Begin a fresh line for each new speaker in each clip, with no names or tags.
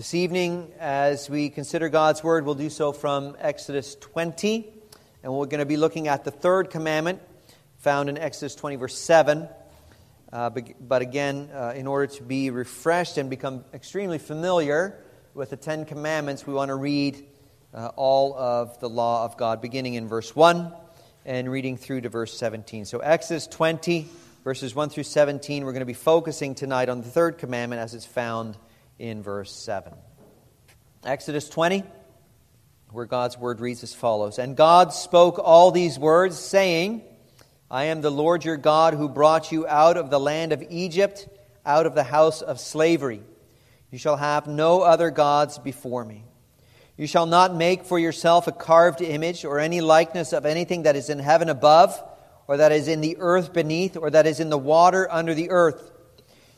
This evening, as we consider God's Word, we'll do so from Exodus 20, and we're going to be looking at the third commandment found in Exodus 20, verse 7. Uh, but, but, again, uh, in order to be refreshed and become extremely familiar with the Ten Commandments, we want to read uh, all of the law of God, beginning in verse 1 and reading through to verse 17. So, Exodus 20, verses 1 through 17, we're going to be focusing tonight on the third commandment as it's found in verse 7. Exodus 20, where God's word reads as follows And God spoke all these words, saying, I am the Lord your God who brought you out of the land of Egypt, out of the house of slavery. You shall have no other gods before me. You shall not make for yourself a carved image or any likeness of anything that is in heaven above, or that is in the earth beneath, or that is in the water under the earth.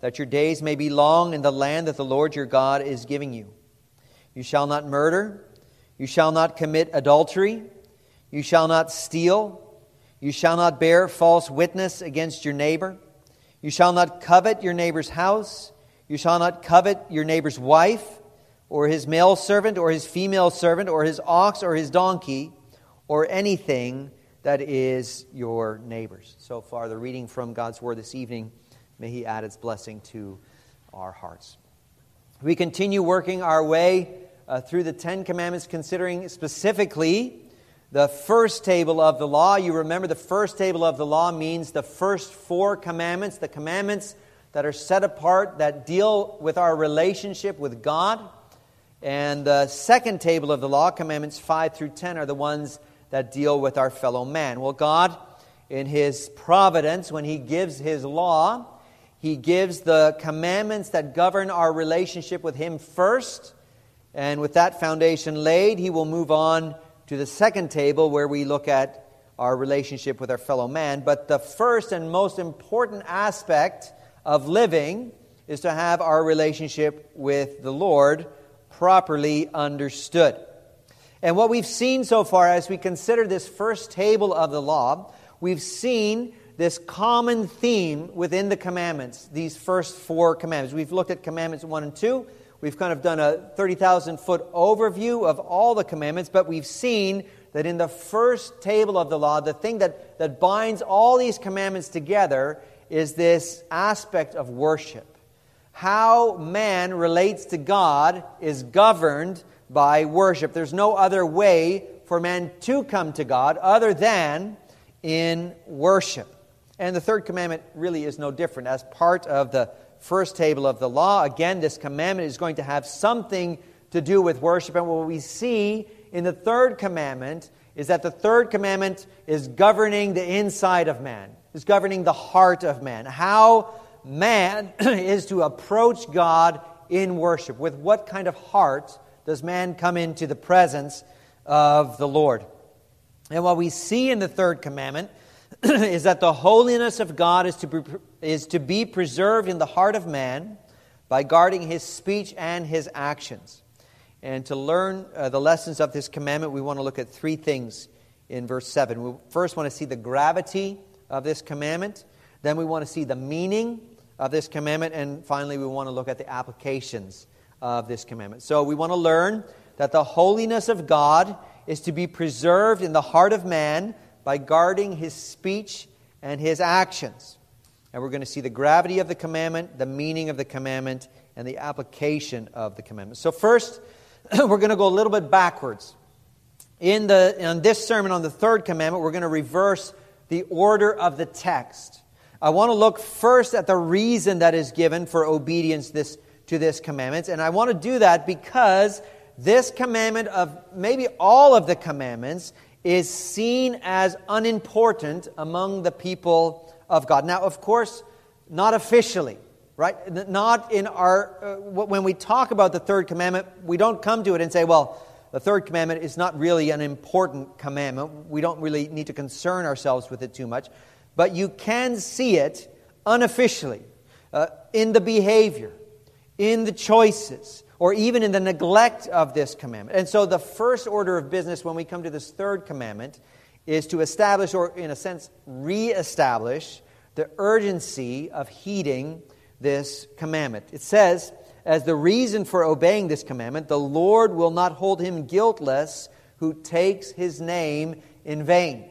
that your days may be long in the land that the Lord your God is giving you. You shall not murder. You shall not commit adultery. You shall not steal. You shall not bear false witness against your neighbor. You shall not covet your neighbor's house. You shall not covet your neighbor's wife, or his male servant, or his female servant, or his ox, or his donkey, or anything that is your neighbor's. So far, the reading from God's Word this evening. May He add His blessing to our hearts. We continue working our way uh, through the Ten Commandments, considering specifically the first table of the law. You remember the first table of the law means the first four commandments, the commandments that are set apart, that deal with our relationship with God. And the second table of the law, commandments 5 through 10, are the ones that deal with our fellow man. Well, God, in His providence, when He gives His law, he gives the commandments that govern our relationship with Him first. And with that foundation laid, He will move on to the second table where we look at our relationship with our fellow man. But the first and most important aspect of living is to have our relationship with the Lord properly understood. And what we've seen so far as we consider this first table of the law, we've seen this common theme within the commandments, these first four commandments. We've looked at commandments 1 and 2. We've kind of done a 30,000 foot overview of all the commandments, but we've seen that in the first table of the law, the thing that, that binds all these commandments together is this aspect of worship. How man relates to God is governed by worship. There's no other way for man to come to God other than in worship. And the third commandment really is no different. As part of the first table of the law, again, this commandment is going to have something to do with worship. And what we see in the third commandment is that the third commandment is governing the inside of man, is governing the heart of man. How man is to approach God in worship. With what kind of heart does man come into the presence of the Lord? And what we see in the third commandment is that the holiness of God is to, be, is to be preserved in the heart of man by guarding his speech and his actions. And to learn uh, the lessons of this commandment, we want to look at three things in verse 7. We first want to see the gravity of this commandment, then we want to see the meaning of this commandment, and finally, we want to look at the applications of this commandment. So, we want to learn that the holiness of God is to be preserved in the heart of man by guarding his speech and his actions. And we're going to see the gravity of the commandment, the meaning of the commandment, and the application of the commandment. So, first, we're going to go a little bit backwards. In, the, in this sermon on the third commandment, we're going to reverse the order of the text. I want to look first at the reason that is given for obedience this, to this commandment. And I want to do that because this commandment, of maybe all of the commandments, is seen as unimportant among the people of God. Now, of course, not officially, right? Not in our, uh, when we talk about the third commandment, we don't come to it and say, well, the third commandment is not really an important commandment. We don't really need to concern ourselves with it too much. But you can see it unofficially uh, in the behavior, in the choices, or even in the neglect of this commandment. And so the first order of business when we come to this third commandment is to establish, or in a sense, re-establish the urgency of heeding this commandment. It says, as the reason for obeying this commandment, the Lord will not hold him guiltless who takes his name in vain.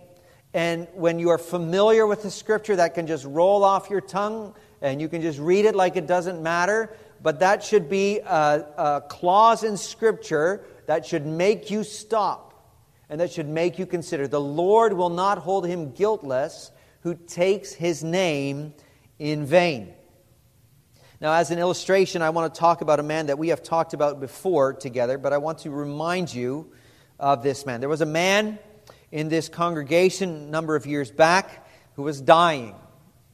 And when you are familiar with the scripture, that can just roll off your tongue and you can just read it like it doesn't matter. But that should be a, a clause in scripture that should make you stop and that should make you consider. The Lord will not hold him guiltless who takes his name in vain. Now, as an illustration, I want to talk about a man that we have talked about before together, but I want to remind you of this man. There was a man in this congregation a number of years back who was dying.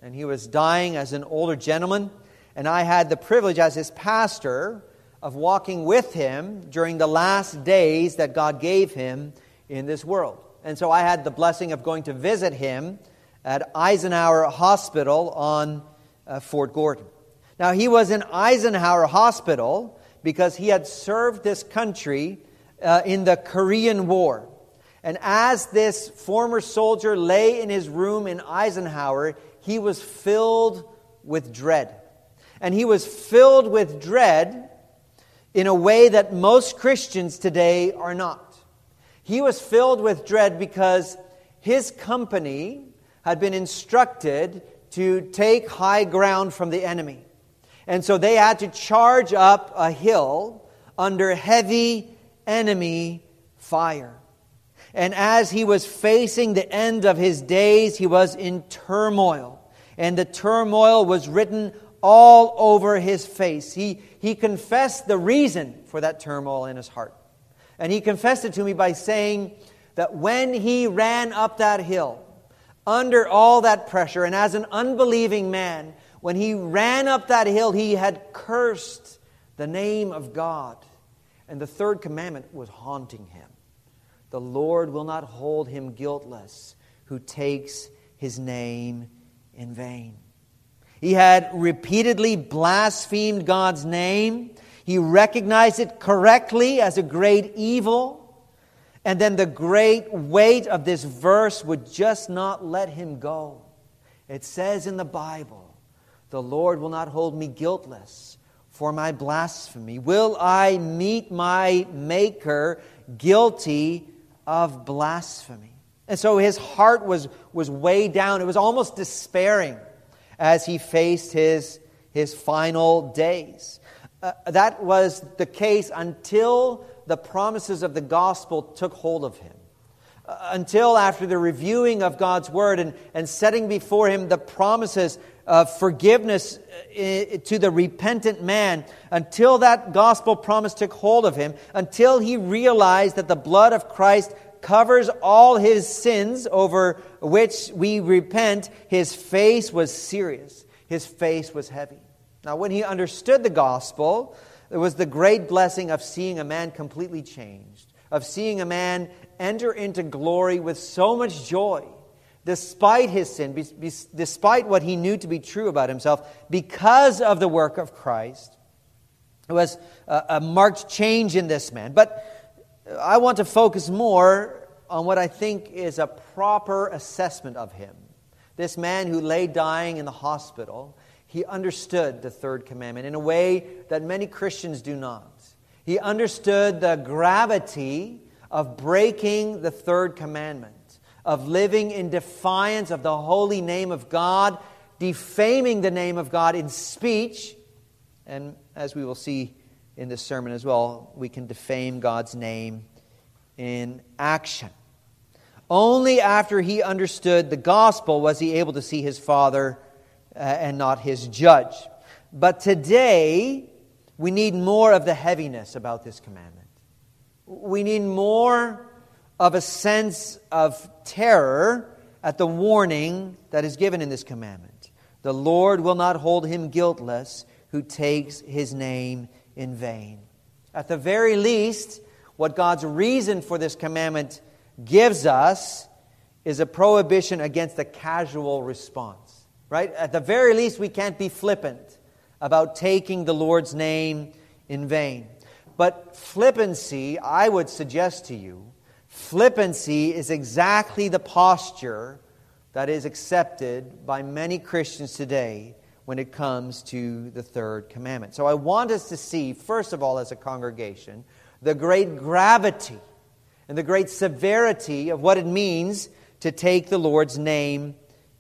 And he was dying as an older gentleman. And I had the privilege as his pastor of walking with him during the last days that God gave him in this world. And so I had the blessing of going to visit him at Eisenhower Hospital on uh, Fort Gordon. Now, he was in Eisenhower Hospital because he had served this country uh, in the Korean War. And as this former soldier lay in his room in Eisenhower, he was filled with dread. And he was filled with dread in a way that most Christians today are not. He was filled with dread because his company had been instructed to take high ground from the enemy. And so they had to charge up a hill under heavy enemy fire. And as he was facing the end of his days, he was in turmoil. And the turmoil was written all over his face. He, he confessed the reason for that turmoil in his heart. And he confessed it to me by saying that when he ran up that hill, under all that pressure, and as an unbelieving man, when he ran up that hill, he had cursed the name of God. And the third commandment was haunting him. The Lord will not hold him guiltless who takes his name in vain. He had repeatedly blasphemed God's name. He recognized it correctly as a great evil. And then the great weight of this verse would just not let him go. It says in the Bible the Lord will not hold me guiltless for my blasphemy. Will I meet my Maker guilty of blasphemy? And so his heart was, was weighed down. It was almost despairing as he faced his, his final days. Uh, that was the case until the promises of the gospel took hold of him. Uh, until after the reviewing of God's word and, and setting before him the promises of forgiveness uh, to the repentant man until that gospel promise took hold of him, until he realized that the blood of Christ covers all his sins over which we repent, his face was serious. His face was heavy. Now, when he understood the gospel, it was the great blessing of seeing a man completely changed, of seeing a man enter into glory with so much joy despite his sin, despite what he knew to be true about himself, because of the work of Christ. It was a, marked change in this man. But I want to focus more on what I think is a proper assessment of him. This man who lay dying in the hospital, he understood the third commandment in a way that many Christians do not. He understood the gravity of breaking the third commandment of living in defiance of the holy name of God, defaming the name of God in speech, and as we will see in this sermon as well. We can defame God's name in action. Only after he understood the gospel was he able to see his father uh, and not his judge. But today, we need more of the heaviness about this commandment. We need more of a sense of terror at the warning that is given in this commandment. The Lord will not hold him guiltless who takes his name in vain. At the very least, what God's reason for this commandment gives us is a prohibition against a casual response. Right? At the very least, we can't be flippant about taking the Lord's name in vain. But flippancy, I would suggest to you, flippancy is exactly the posture that is accepted by many Christians today when it comes to the third commandment. So I want us to see, first of all, as a congregation, the great gravity and the great severity of what it means to take the Lord's name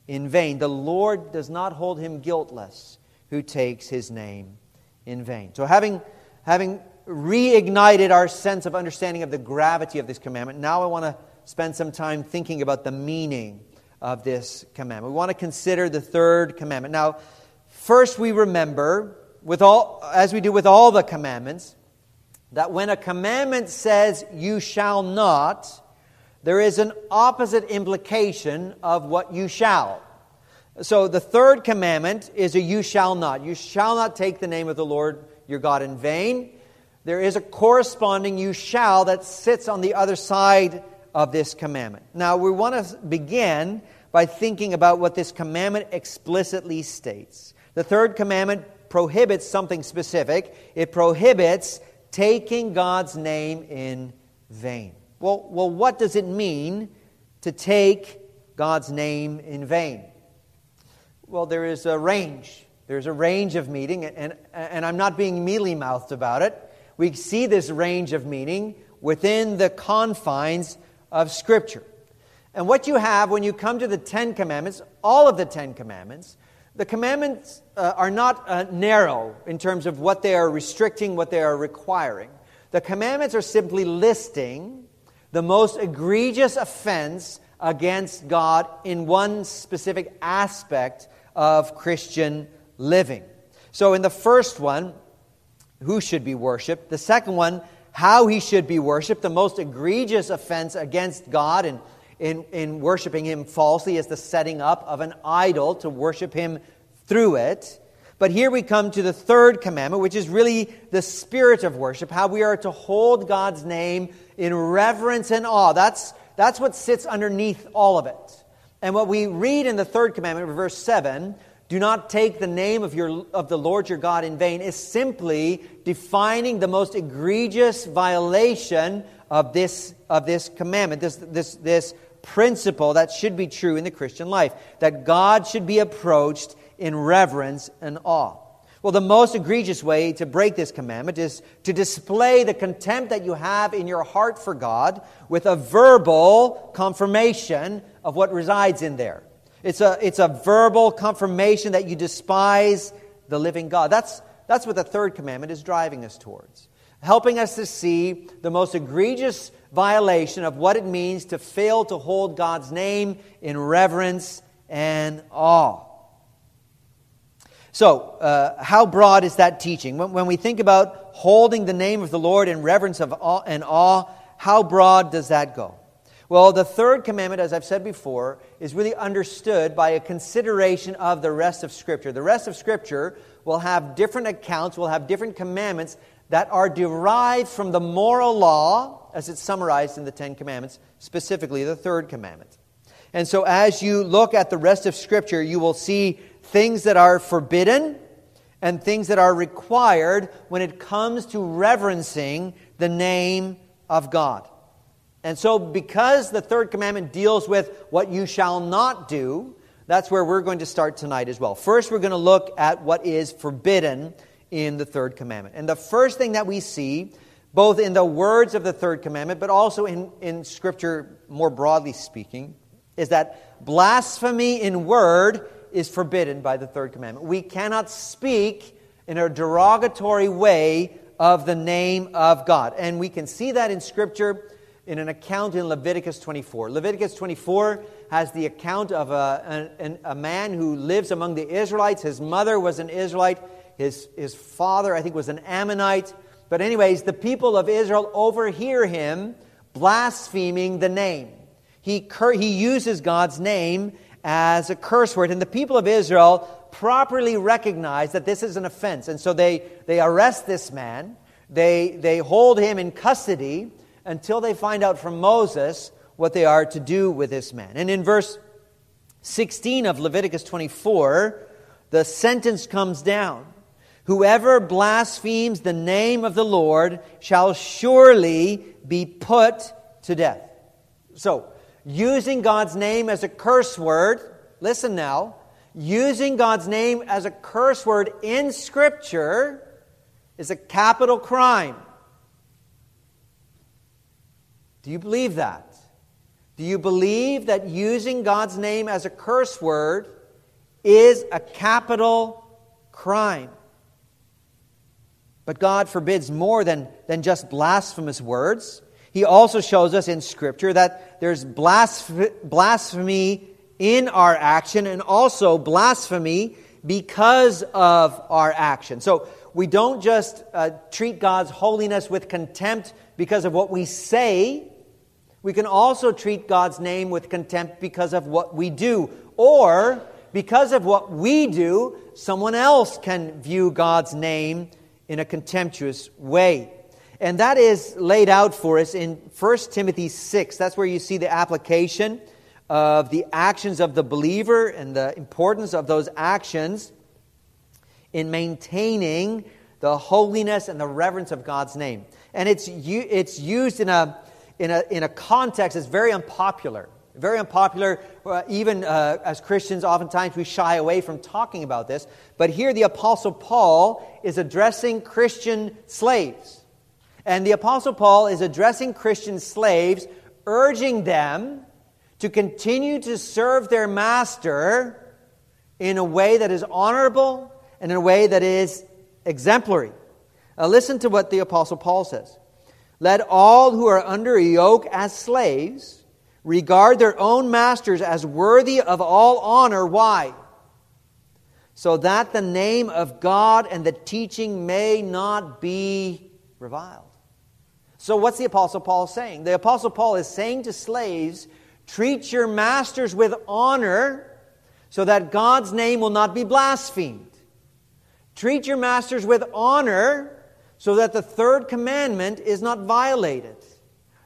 in vain. The Lord does not hold him guiltless who takes his name in vain. So, having, having reignited our sense of understanding of the gravity of this commandment, now I want to spend some time thinking about the meaning of this commandment. We want to consider the third commandment. Now, first we remember, with all, as we do with all the commandments, that when a commandment says, you shall not, there is an opposite implication of what you shall. So the third commandment is a you shall not. You shall not take the name of the Lord your God in vain. There is a corresponding you shall that sits on the other side of this commandment. Now, we want to begin by thinking about what this commandment explicitly states. The third commandment prohibits something specific, it prohibits taking God's name in vain. Well, well what does it mean to take God's name in vain? Well, there is a range. There's a range of meaning, and, and I'm not being mealy mouthed about it. We see this range of meaning within the confines of Scripture. And what you have when you come to the Ten Commandments, all of the Ten Commandments, the commandments uh, are not uh, narrow in terms of what they are restricting, what they are requiring. The commandments are simply listing the most egregious offense against God in one specific aspect of Christian living. So, in the first one, who should be worshiped. The second one, how he should be worshiped. The most egregious offense against God in, in, in worshiping him falsely is the setting up of an idol to worship him through it. But here we come to the third commandment, which is really the spirit of worship, how we are to hold God's name in reverence and awe. That's, that's what sits underneath all of it. And what we read in the third commandment, verse 7, do not take the name of, your, of the Lord your God in vain, is simply defining the most egregious violation of this, of this commandment, this, this, this principle that should be true in the Christian life, that God should be approached in reverence and awe. Well, the most egregious way to break this commandment is to display the contempt that you have in your heart for God with a verbal confirmation of what resides in there. It's a, it's a verbal confirmation that you despise the living God. That's, that's what the third commandment is driving us towards. Helping us to see the most egregious violation of what it means to fail to hold God's name in reverence and awe. So, uh, how broad is that teaching? When, when, we think about holding the name of the Lord in reverence of awe and awe, how broad does that go? Well, the third commandment, as I've said before, is really understood by a consideration of the rest of Scripture. The rest of Scripture will have different accounts, will have different commandments that are derived from the moral law, as it's summarized in the Ten Commandments, specifically the third commandment. And so, as you look at the rest of Scripture, you will see things that are forbidden and things that are required when it comes to reverencing the name of God. And so, because the third commandment deals with what you shall not do, that's where we're going to start tonight as well. First, we're going to look at what is forbidden in the third commandment. And the first thing that we see, both in the words of the third commandment, but also in, in Scripture more broadly speaking, is that blasphemy in word is forbidden by the third commandment. We cannot speak in a derogatory way of the name of God. And we can see that in Scripture in an account in Leviticus 24. Leviticus 24 has the account of a, a, a, man who lives among the Israelites. His mother was an Israelite, his, his father, I think, was an Ammonite. But, anyways, the people of Israel overhear him blaspheming the name. He, cur- he uses God's name as a curse word, and the people of Israel properly recognize that this is an offense. And so they, they arrest this man, they, they hold him in custody until they find out from Moses what they are to do with this man. And in verse 16 of Leviticus 24, the sentence comes down Whoever blasphemes the name of the Lord shall surely be put to death. So, using God's name as a curse word, listen now, using God's name as a curse word in Scripture is a capital crime. Do you believe that? Do you believe that using God's name as a curse word is a capital crime? But God forbids more than, than just blasphemous words. He also shows us in Scripture that there's blasphemy in our action and also blasphemy because of our action. So we don't just uh, treat God's holiness with contempt because of what we say, we can also treat God's name with contempt because of what we do. Or because of what we do, someone else can view God's name in a contemptuous way. And that is laid out for us in 1 Timothy 6. That's where you see the application of the actions of the believer and the importance of those actions in maintaining the holiness and the reverence of God's name. And it's, it's used in a, in, a, in a context that's very unpopular. Very unpopular, uh, even uh, as Christians, oftentimes we shy away from talking about this. But here the Apostle Paul is addressing Christian slaves. And the Apostle Paul is addressing Christian slaves, urging them to continue to serve their master in a way that is honorable and in a way that is exemplary. Now, listen to what the Apostle Paul says. Let all who are under a yoke as slaves regard their own masters as worthy of all honor. Why? So that the name of God and the teaching may not be reviled. So, what's the Apostle Paul saying? The Apostle Paul is saying to slaves, treat your masters with honor so that God's name will not be blasphemed. Treat your masters with honor so that the third commandment is not violated.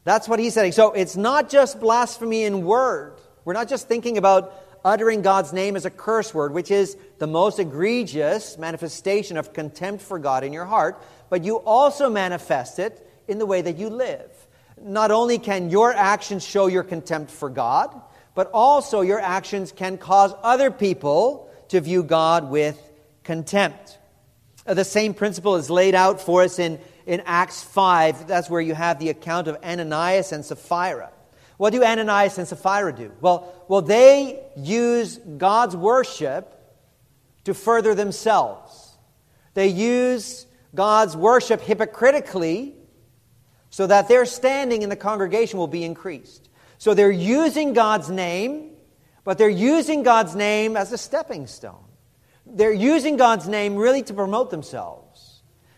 That's what he's saying. So it's not just blasphemy in word. We're not just thinking about uttering God's name as a curse word, which is the most egregious manifestation of contempt for God in your heart, but you also manifest it in the way that you live. Not only can your actions show your contempt for God, but also your actions can cause other people to view God with contempt. The same principle is laid out for us in, in Acts 5. That's where you have the account of Ananias and Sapphira. What do Ananias and Sapphira do? Well, well, they use God's worship to further themselves. They use God's worship hypocritically so that their standing in the congregation will be increased. So they're using God's name, but they're using God's name as a stepping stone. They're using God's name really to promote themselves.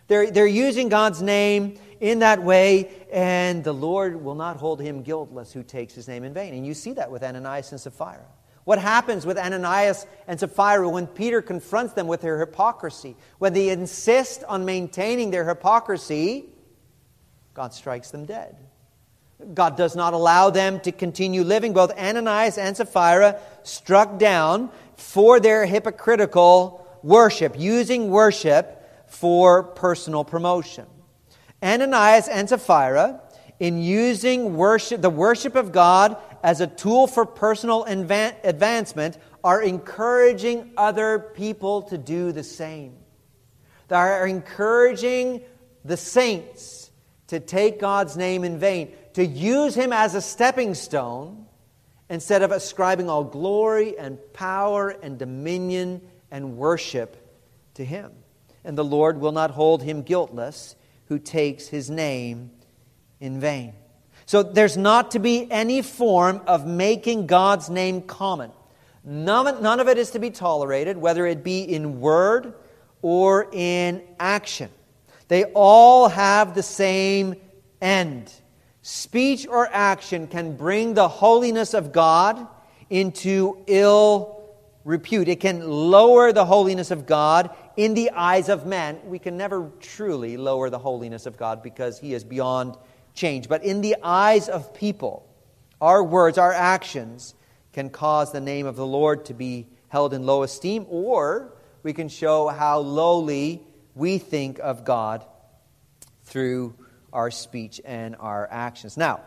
They're, they're using God's name in that way, and the Lord will not hold him guiltless who takes his name in vain. And you see that with Ananias and Sapphira. What happens with Ananias and Sapphira when Peter confronts them with their hypocrisy? When they insist on maintaining their hypocrisy, God strikes them dead. God does not allow them to continue living. Both Ananias and Sapphira struck down for their hypocritical worship, using worship for personal promotion. Ananias and Sapphira, in using worship, the worship of God as a tool for personal advancement, are encouraging other people to do the same. They are encouraging the saints to take God's name in vain, to use Him as a stepping stone instead of ascribing all glory and power and dominion and worship to him. And the Lord will not hold him guiltless who takes his name in vain. So there's not to be any form of making God's name common. None, none of it is to be tolerated, whether it be in word or in action. They all have the same end. Speech or action can bring the holiness of God into ill repute. It can lower the holiness of God in the eyes of man. We can never truly lower the holiness of God because He is beyond change. But in the eyes of people, our words, our actions can cause the name of the Lord to be held in low esteem, or we can show how lowly we think of God through our speech and our actions. Now,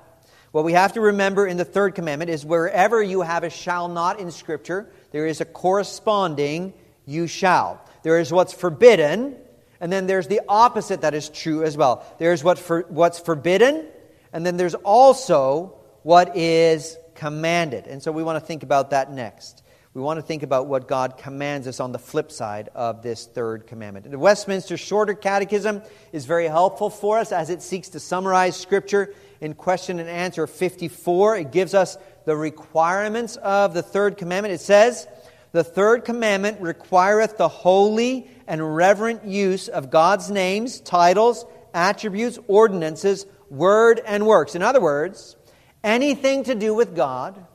what we have to remember in the third commandment is wherever you have a shall not in Scripture, there is a corresponding you shall. There is what's forbidden, and then there's the opposite that is true as well. There's what for, what's forbidden, and then there's also what is commanded. And so we want to think about that next. We want to think about what God commands us on the flip side of this third commandment. The Westminster Shorter Catechism is very helpful for us as it seeks to summarize Scripture in question and answer 54. It gives us the requirements of the third commandment. It says, The third commandment requireth the holy and reverent use of God's names, titles, attributes, ordinances, word, and works. In other words, anything to do with God,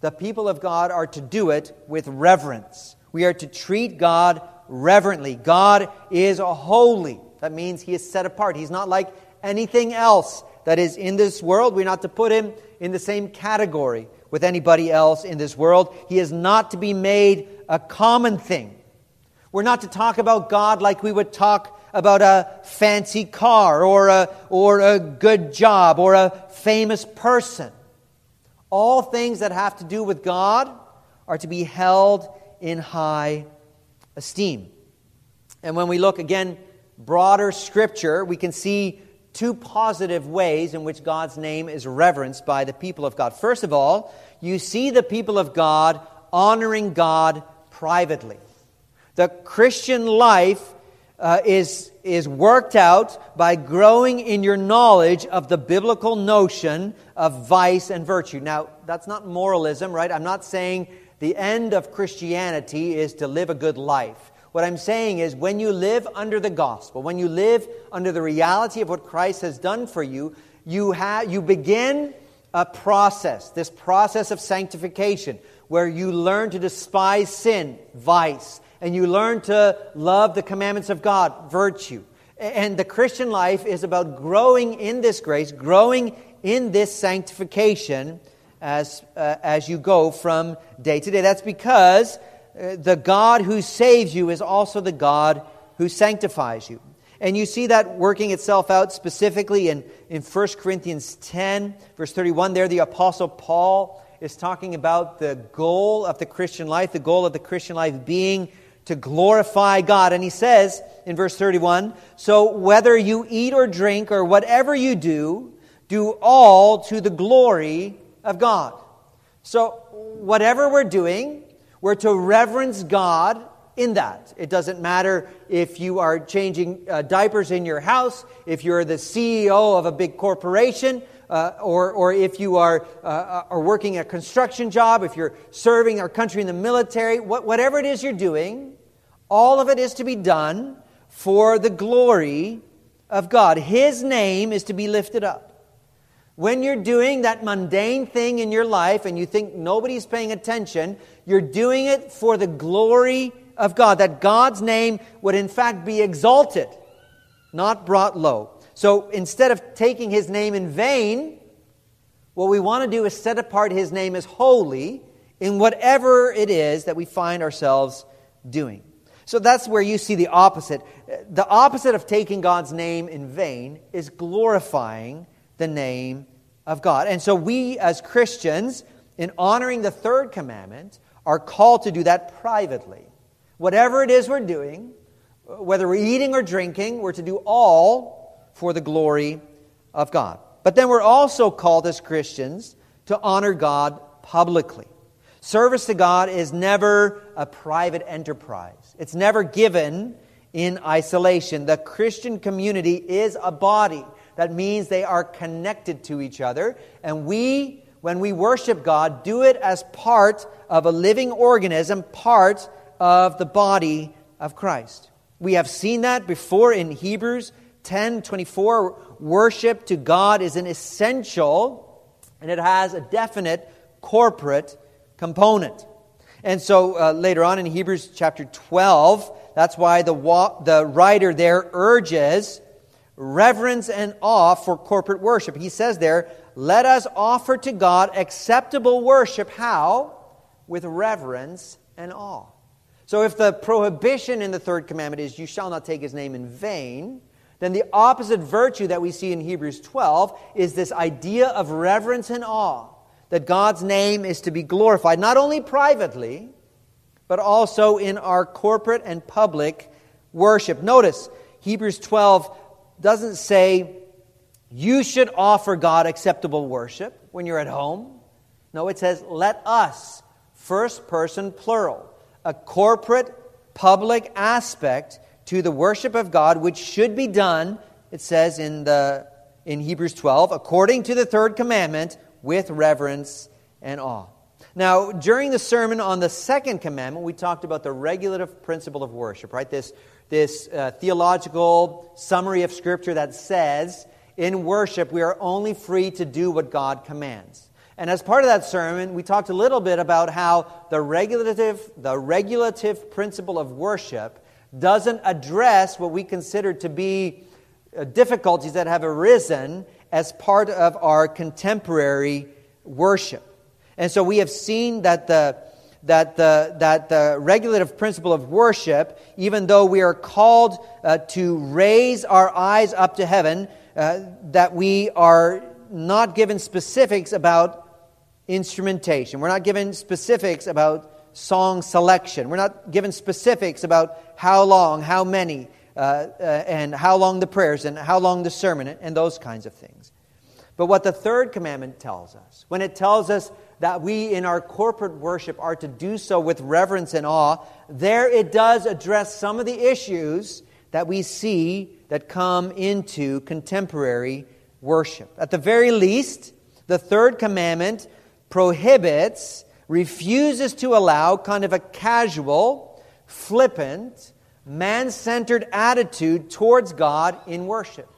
the people of God are to do it with reverence. We are to treat God reverently. God is holy. That means he is set apart. He's not like anything else that is in this world. We're not to put him in the same category with anybody else in this world. He is not to be made a common thing. We're not to talk about God like we would talk about a fancy car or a, or a good job or a famous person. All things that have to do with God are to be held in high esteem. And when we look again, broader scripture, we can see two positive ways in which God's name is reverenced by the people of God. First of all, you see the people of God honoring God privately. The Christian life uh, is, is worked out by growing in your knowledge of the biblical notion of vice and virtue. Now, that's not moralism, right? I'm not saying the end of Christianity is to live a good life. What I'm saying is, when you live under the gospel, when you live under the reality of what Christ has done for you, you, have, you begin a process, this process of sanctification, where you learn to despise sin, vice, and you learn to love the commandments of God, virtue. And the Christian life is about growing in this grace, growing in this sanctification as, uh, as you go from day to day. That's because Uh, the God who saves you is also the God who sanctifies you. And you see that working itself out specifically in, in 1 Corinthians 10, verse 31. There, the Apostle Paul is talking about the goal of the Christian life, the goal of the Christian life being to glorify God. And he says in verse 31 So whether you eat or drink or whatever you do, do all to the glory of God. So, whatever we're doing, we're to reverence God in that. It doesn't matter if you are changing uh, diapers in your house, if you're the CEO of a big corporation, uh, or, or if you are, uh, uh, are working a construction job, if you're serving our country in the military, what, whatever it is you're doing, all of it is to be done for the glory of God. His name is to be lifted up. When you're doing that mundane thing in your life and you think nobody's paying attention, you're doing it for the glory of God, that God's name would in fact be exalted, not brought low. So instead of taking his name in vain, what we want to do is set apart his name as holy in whatever it is that we find ourselves doing. So that's where you see the opposite. The opposite of taking God's name in vain is glorifying the name of God. And so we, as Christians, in honoring the third commandment, are called to do that privately. Whatever it is we're doing, whether we're eating or drinking, we're to do all for the glory of God. But then we're also called as Christians to honor God publicly. Service to God is never a private enterprise. It's never given in isolation. The Christian community is a body. That means they are connected to each other. And we, when we worship God, do it as part of a living organism, part of the body of Christ. We have seen that before in Hebrews 10 24. Worship to God is an essential and it has a definite corporate component. And so uh, later on in Hebrews chapter 12, that's why the, wa- the writer there urges reverence and awe for corporate worship. He says there, let us offer to God acceptable worship. How? With reverence and awe. So if the prohibition in the third commandment is, you shall not take his name in vain, then the opposite virtue that we see in Hebrews 12 is this idea of reverence and awe that God's name is to be glorified, not only privately, but also in our corporate and public worship. Notice, Hebrews 12 doesn't say you should offer God acceptable worship when you're at home. No, it says let us, first person plural, a corporate public aspect to the worship of God, which should be done, it says in, the, in Hebrews 12, according to the third commandment, with reverence and awe. Now, during the sermon on the second commandment, we talked about the regulative principle of worship, right? This, this uh, theological summary of Scripture that says in worship we are only free to do what God commands. And as part of that sermon, we talked a little bit about how the regulative, the regulative principle of worship doesn't address what we consider to be uh, difficulties that have arisen as part of our contemporary worship. And so we have seen that the, that the, that the regulative principle of worship, even though we are called uh, to raise our eyes up to heaven, uh, that we are not given specifics about instrumentation. We're not given specifics about song selection. We're not given specifics about how long, how many, uh, uh, and how long the prayers, and how long the sermon, and those kinds of things. But what the third commandment tells us, when it tells us that we in our corporate worship are to do so with reverence and awe, there it does address some of the issues that we see that come into contemporary worship. At the very least, the third commandment prohibits, refuses to allow kind of a casual, flippant, man centered attitude towards God in worship.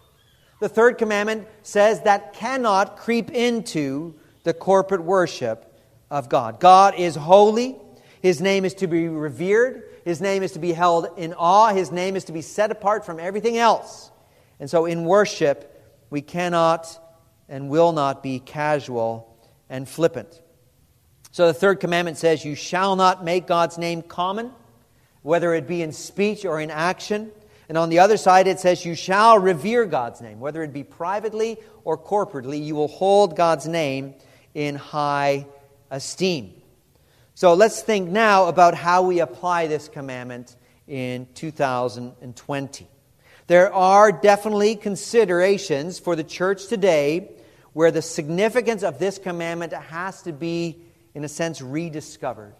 The third commandment says that cannot creep into the corporate worship of God. God is holy. His name is to be revered. His name is to be held in awe. His name is to be set apart from everything else. And so in worship, we cannot and will not be casual and flippant. So the third commandment says, You shall not make God's name common, whether it be in speech or in action. And on the other side, it says, You shall revere God's name. Whether it be privately or corporately, you will hold God's name in high esteem. So let's think now about how we apply this commandment in 2020. There are definitely considerations for the church today where the significance of this commandment has to be, in a sense, rediscovered.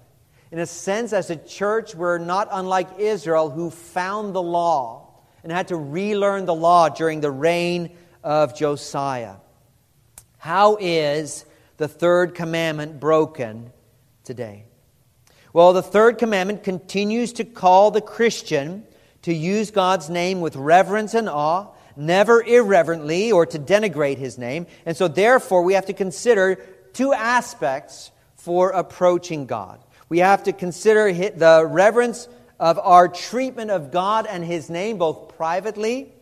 In a sense, as a church, we're not unlike Israel who found the law and had to relearn the law during the reign of Josiah. How is the third commandment broken today? Well, the third commandment continues to call the Christian to use God's name with reverence and awe, never irreverently or to denigrate his name. And so, therefore, we have to consider two aspects for approaching God. We have to consider the reverence of our treatment of God and His name, both privately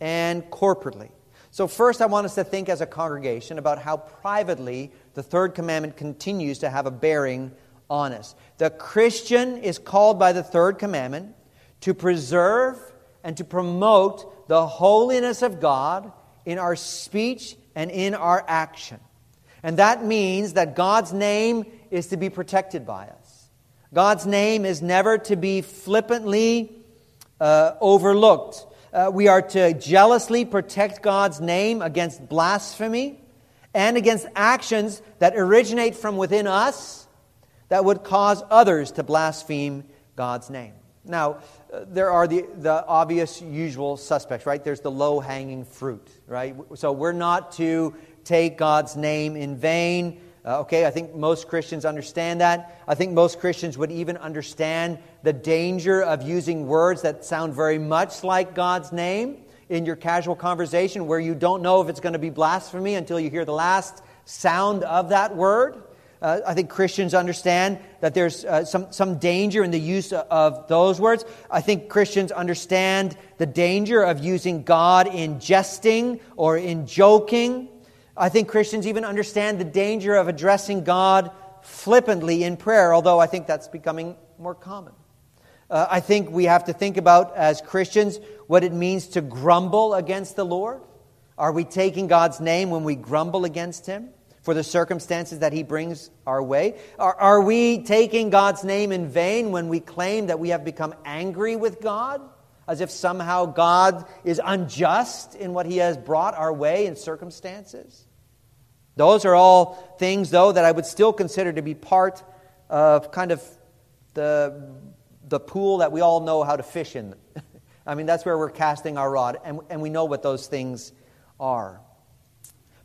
and corporately. So, first, I want us to think as a congregation about how privately the third commandment continues to have a bearing on us. The Christian is called by the third commandment to preserve and to promote the holiness of God in our speech and in our action. And that means that God's name is to be protected by us. God's name is never to be flippantly uh, overlooked. Uh, we are to jealously protect God's name against blasphemy and against actions that originate from within us that would cause others to blaspheme God's name. Now, uh, there are the, the obvious usual suspects, right? There's the low hanging fruit, right? So we're not to take God's name in vain. Uh, okay, I think most Christians understand that. I think most Christians would even understand the danger of using words that sound very much like God's name in your casual conversation where you don't know if it's going to be blasphemy until you hear the last sound of that word. Uh, I think Christians understand that there's uh, some, some danger in the use of those words. I think Christians understand the danger of using God in jesting or in joking. I think Christians even understand the danger of addressing God flippantly in prayer, although I think that's becoming more common. Uh, I think we have to think about, as Christians, what it means to grumble against the Lord. Are we taking God's name when we grumble against Him for the circumstances that He brings our way? Are, are we taking God's name in vain when we claim that we have become angry with God? As if somehow God is unjust in what He has brought our way in circumstances. Those are all things, though, that I would still consider to be part of kind of the, the pool that we all know how to fish in. I mean, that's where we're casting our rod, and, and we know what those things are.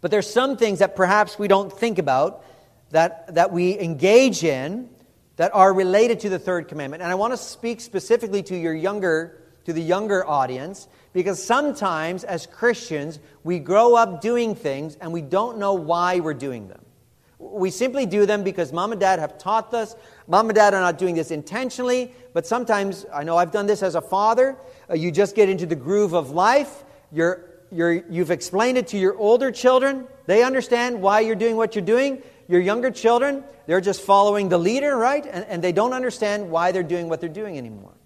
But there's some things that perhaps we don't think about that, that we engage in that are related to the third commandment. And I want to speak specifically to your younger to the younger audience because sometimes as Christians, we grow up doing things and we don't know why we're doing them. We simply do them because mom and dad have taught us. Mom and dad are not doing this intentionally, but sometimes, I know I've done this as a father, uh, you just get into the groove of life. You're, you're, you've explained it to your older children. They understand why you're doing what you're doing. Your younger children, they're just following the leader, right? And, and they don't understand why they're doing what they're doing anymore.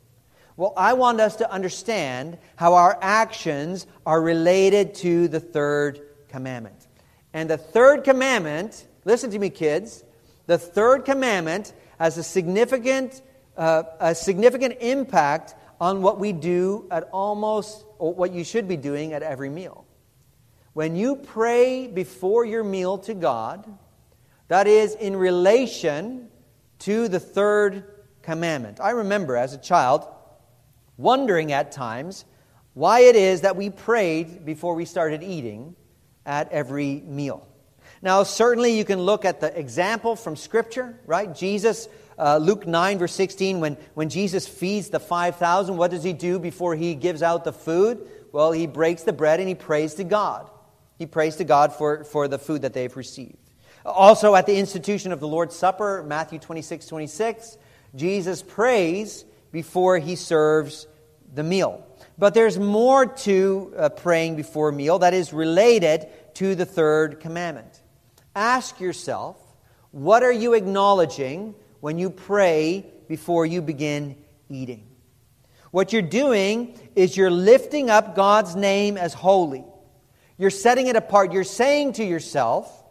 Well, I want us to understand how our actions are related to the third commandment. And the third commandment, listen to me, kids, the third commandment has a significant, uh, a significant impact on what we do at almost, or what you should be doing at every meal. When you pray before your meal to God, that is in relation to the third commandment. I remember as a child, wondering at times why it is that we prayed before we started eating at every meal. Now, certainly you can look at the example from Scripture, right? Jesus, uh, Luke 9, verse 16, when, when Jesus feeds the 5,000, what does he do before he gives out the food? Well, he breaks the bread and he prays to God. He prays to God for, for the food that they've received. Also, at the institution of the Lord's Supper, Matthew 26, 26, Jesus prays before he serves the meal. But there's more to uh, praying before a meal that is related to the third commandment. Ask yourself, what are you acknowledging when you pray before you begin eating? What you're doing is you're lifting up God's name as holy. You're setting it apart. You're saying to yourself,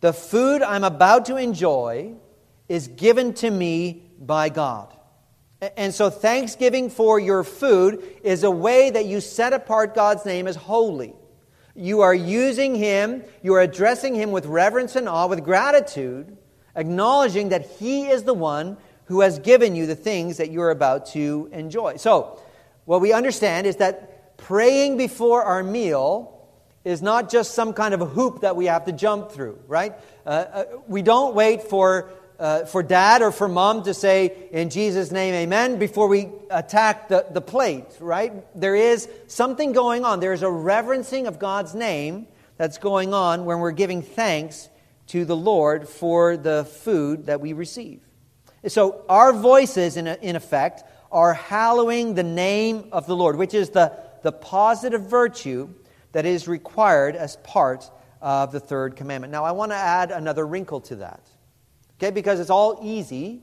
the food I'm about to enjoy is given to me by God. And so, thanksgiving for your food is a way that you set apart God's name as holy. You are using Him, you are addressing Him with reverence and awe, with gratitude, acknowledging that He is the one who has given you the things that you're about to enjoy. So, what we understand is that praying before our meal is not just some kind of a hoop that we have to jump through, right? Uh, uh, we don't wait for uh, for dad or for mom to say, in Jesus' name, amen, before we attack the, the plate, right? There is something going on. There's a reverencing of God's name that's going on when we're giving thanks to the Lord for the food that we receive. So our voices, in, in effect, are hallowing the name of the Lord, which is the, the positive virtue that is required as part of the third commandment. Now, I want to add another wrinkle to that. Okay, because it's all easy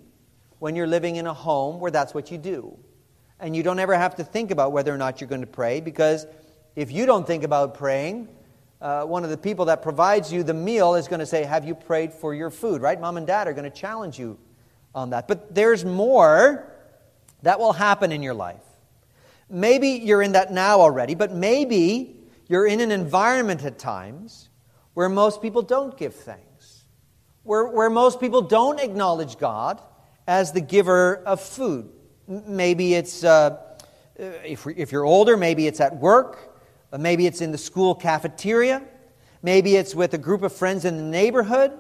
when you're living in a home where that's what you do. And you don't ever have to think about whether or not you're going to pray because if you don't think about praying, uh, one of the people that provides you the meal is going to say, Have you prayed for your food? Right? Mom and dad are going to challenge you on that. But there's more that will happen in your life. Maybe you're in that now already, but maybe you're in an environment at times where most people don't give thanks where, where most people don't acknowledge God as the giver of food. Maybe it's, uh, if, if you're older, maybe it's at work, maybe it's in the school cafeteria, maybe it's with a group of friends in the neighborhood,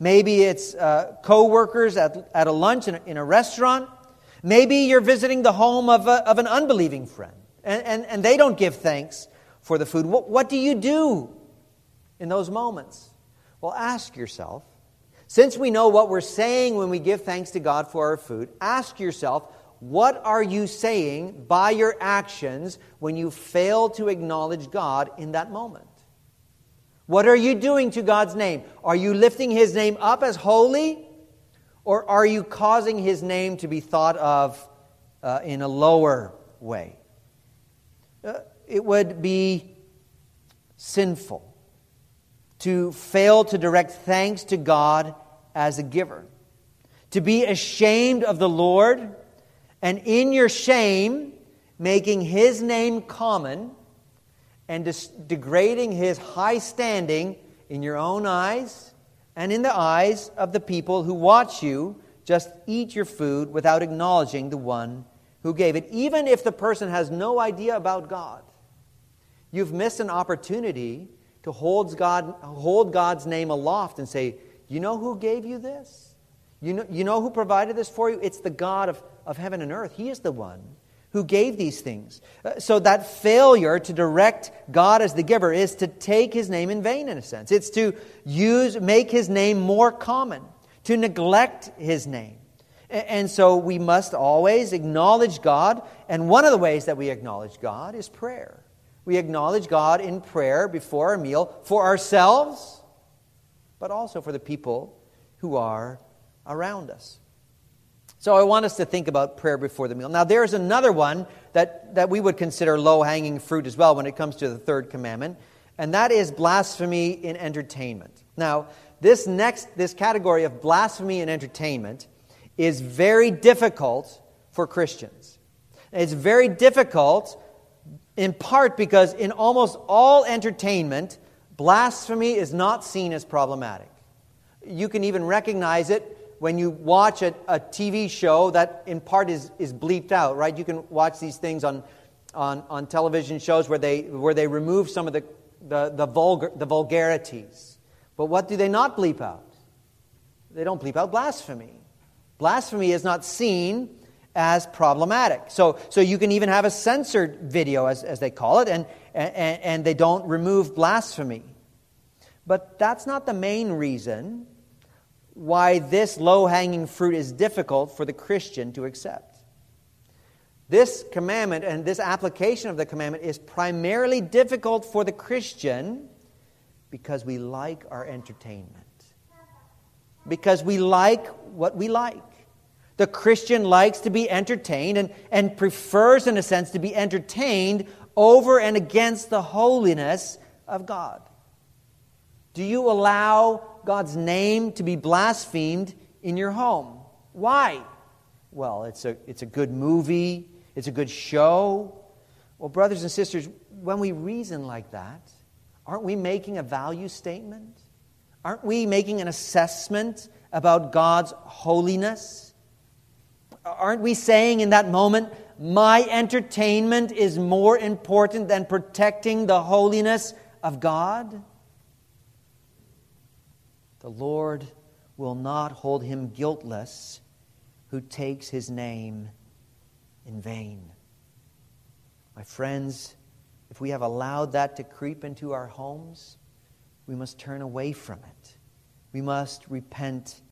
maybe it's uh, co workers at, at a lunch in a, in a restaurant, maybe you're visiting the home of, a, of an unbelieving friend and, and, and they don't give thanks for the food. What, what do you do in those moments? Well, ask yourself since we know what we're saying when we give thanks to God for our food, ask yourself, what are you saying by your actions when you fail to acknowledge God in that moment? What are you doing to God's name? Are you lifting His name up as holy? Or are you causing His name to be thought of uh, in a lower way? Uh, it would be sinful to fail to direct thanks to God as a giver. To be ashamed of the Lord, and in your shame, making his name common and dis- degrading his high standing in your own eyes and in the eyes of the people who watch you just eat your food without acknowledging the one who gave it, even if the person has no idea about God. You've missed an opportunity to hold, God, hold God's name aloft and say, You know who gave you this? You know, you know who provided this for you? It's the God of, of heaven and earth. He is the one who gave these things. Uh, so that failure to direct God as the giver is to take his name in vain, in a sense. It's to use, make his name more common, to neglect his name. And so we must always acknowledge God. And one of the ways that we acknowledge God is prayer. We acknowledge God in prayer before a meal for ourselves, but also for the people who are around us. So I want us to think about prayer before the meal. Now, there's another one that, that we would consider low hanging fruit as well when it comes to the third commandment, and that is blasphemy in entertainment. Now, this next, this category of blasphemy in entertainment is very difficult for Christians. It's very difficult in part because in almost all entertainment, blasphemy is not seen as problematic. You can even recognize it when you watch a, a, TV show that in part is, is bleeped out, right? You can watch these things on, on, on television shows where they, where they remove some of the, the, the, vulgar, the vulgarities. But what do they not bleep out? They don't bleep out blasphemy. Blasphemy is not seen as problematic. So, so you can even have a censored video, as, as they call it, and, and, and they don't remove blasphemy. But that's not the main reason why this low hanging fruit is difficult for the Christian to accept. This commandment and this application of the commandment is primarily difficult for the Christian because we like our entertainment. Because we like what we like. The Christian likes to be entertained and, and prefers, in a sense, to be entertained over and against the holiness of God. Do you allow God's name to be blasphemed in your home? Why? Well, it's a, it's a good movie, it's a good show. Well, brothers and sisters, when we reason like that, aren't we making a value statement? Aren't we making an assessment about God's holiness? Aren't we saying in that moment, my entertainment is more important than protecting the holiness of God? The Lord will not hold him guiltless who takes his name in vain. My friends, if we have allowed that to creep into our homes, we must turn away from it. We must repent